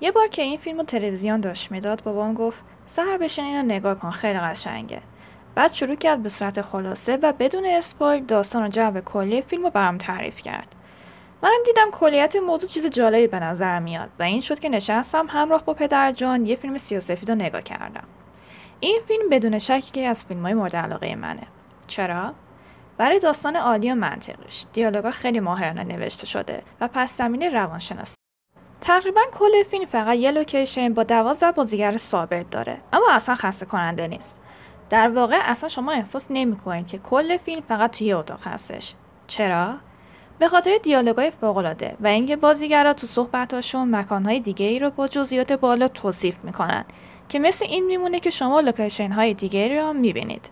یه بار که این فیلم و تلویزیون داشت می‌داد بابام گفت سهر بشین اینو نگاه کن خیلی قشنگه. بعد شروع کرد به صورت خلاصه و بدون اسپایل داستان و جو کلی فیلم رو برام تعریف کرد. منم دیدم کلیت موضوع چیز جالبی به نظر میاد و این شد که نشستم همراه با پدر جان یه فیلم سیاسفید رو نگاه کردم. این فیلم بدون شکی از فیلم های مورد علاقه منه. چرا؟ برای داستان عالی و منطقش دیالوگا خیلی ماهرانه نوشته شده و پس زمین روانشناسی. تقریبا کل فیلم فقط یه لوکیشن با دوازده بازیگر ثابت داره اما اصلا خسته کننده نیست. در واقع اصلا شما احساس نمی‌کنید که کل فیلم فقط توی اتاق هستش. چرا؟ به خاطر دیالوگای فوقالعاده و اینکه بازیگرا تو صحبتاشون مکانهای دیگه ای رو با جزئیات بالا توصیف می‌کنن که مثل این میمونه که شما لوکیشن های دیگری رو می‌بینید.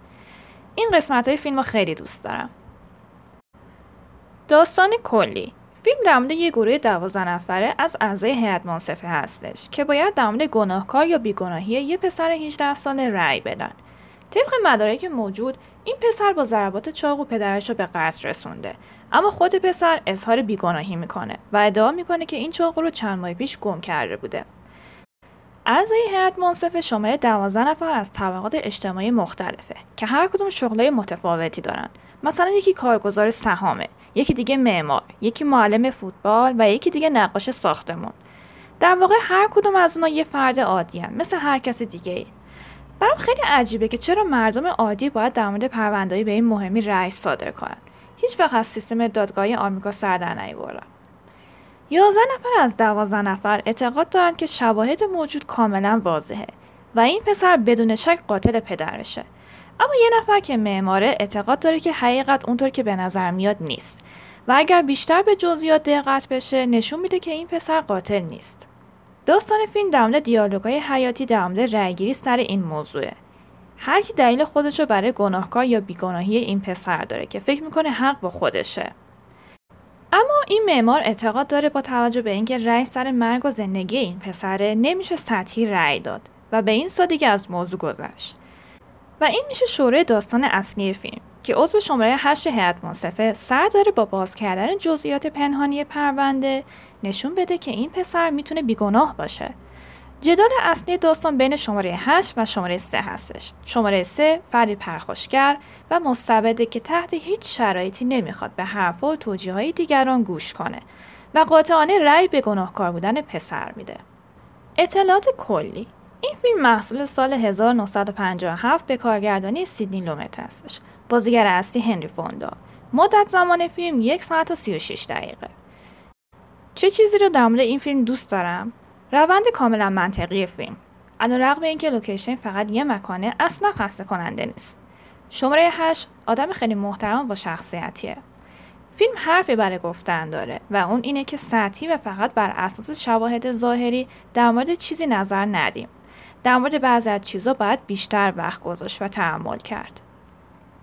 این قسمت های فیلم رو خیلی دوست دارم. داستان کلی. فیلم در مورد یه گروه دوازده نفره از اعضای هیئت منصفه هستش که باید در مورد گناهکار یا بیگناهی یه پسر 18 ساله رأی بدن. طبق مدارک موجود این پسر با ضربات چاقو پدرش رو به قتل رسونده. اما خود پسر اظهار بیگناهی می‌کنه و ادعا می‌کنه که این چاقو رو چند ماه پیش گم کرده بوده. از اعضای هیئت منصفه شماره 12 نفر از طبقات اجتماعی مختلفه که هر کدوم شغلای متفاوتی دارن مثلا یکی کارگزار سهامه یکی دیگه معمار یکی معلم فوتبال و یکی دیگه نقاش ساختمون در واقع هر کدوم از اونا یه فرد عادی هن. مثل هر کس دیگه ای. برام خیلی عجیبه که چرا مردم عادی باید در مورد پروندهای به این مهمی رأی صادر کنن هیچ وقت از سیستم دادگاهی آمریکا سر در نیاوردم 11 نفر از 12 نفر اعتقاد دارند که شواهد موجود کاملا واضحه و این پسر بدون شک قاتل پدرشه. اما یه نفر که معماره اعتقاد داره که حقیقت اونطور که به نظر میاد نیست و اگر بیشتر به جزئیات دقت بشه نشون میده که این پسر قاتل نیست. داستان فیلم در مورد دیالوگ‌های حیاتی در مورد رأیگیری سر این موضوعه. هر کی دلیل خودشو برای گناهکار یا بیگناهی این پسر داره که فکر می‌کنه حق با خودشه. اما این معمار اعتقاد داره با توجه به اینکه رأی سر مرگ و زندگی این پسره نمیشه سطحی رأی داد و به این سادگی از موضوع گذشت. و این میشه شوره داستان اصلی فیلم که عضو شماره 8 هیئت منصفه سر داره با باز کردن جزئیات پنهانی پرونده نشون بده که این پسر می‌تونه بیگناه باشه. جدال اصلی داستان بین شماره 8 و شماره 3 هستش. شماره 3 فردی پرخاشگر و مستبده که تحت هیچ شرایطی نمی‌خواد به حرفها و توجیه های دیگران گوش کنه و قاطعانه رأی به گناهکار بودن پسر میده. اطلاعات کلی این فیلم محصول سال 1957 به کارگردانی سیدنی لومت هستش. بازیگر اصلی هنری فوندا. مدت زمان فیلم یک ساعت و 36 دقیقه. چه چیزی رو در مورد این فیلم دوست دارم؟ روند کاملا منطقی فیلم. رقم اینکه لوکیشن فقط یه مکانه اصلا خسته کننده نیست. شماره 8 آدم خیلی محترم با شخصیتیه. فیلم حرفی برای گفتن داره و اون اینه که سطحی و فقط بر اساس شواهد ظاهری در مورد چیزی نظر ندیم. در مورد بعضی از چیزا باید بیشتر وقت گذاشت و تحمل کرد.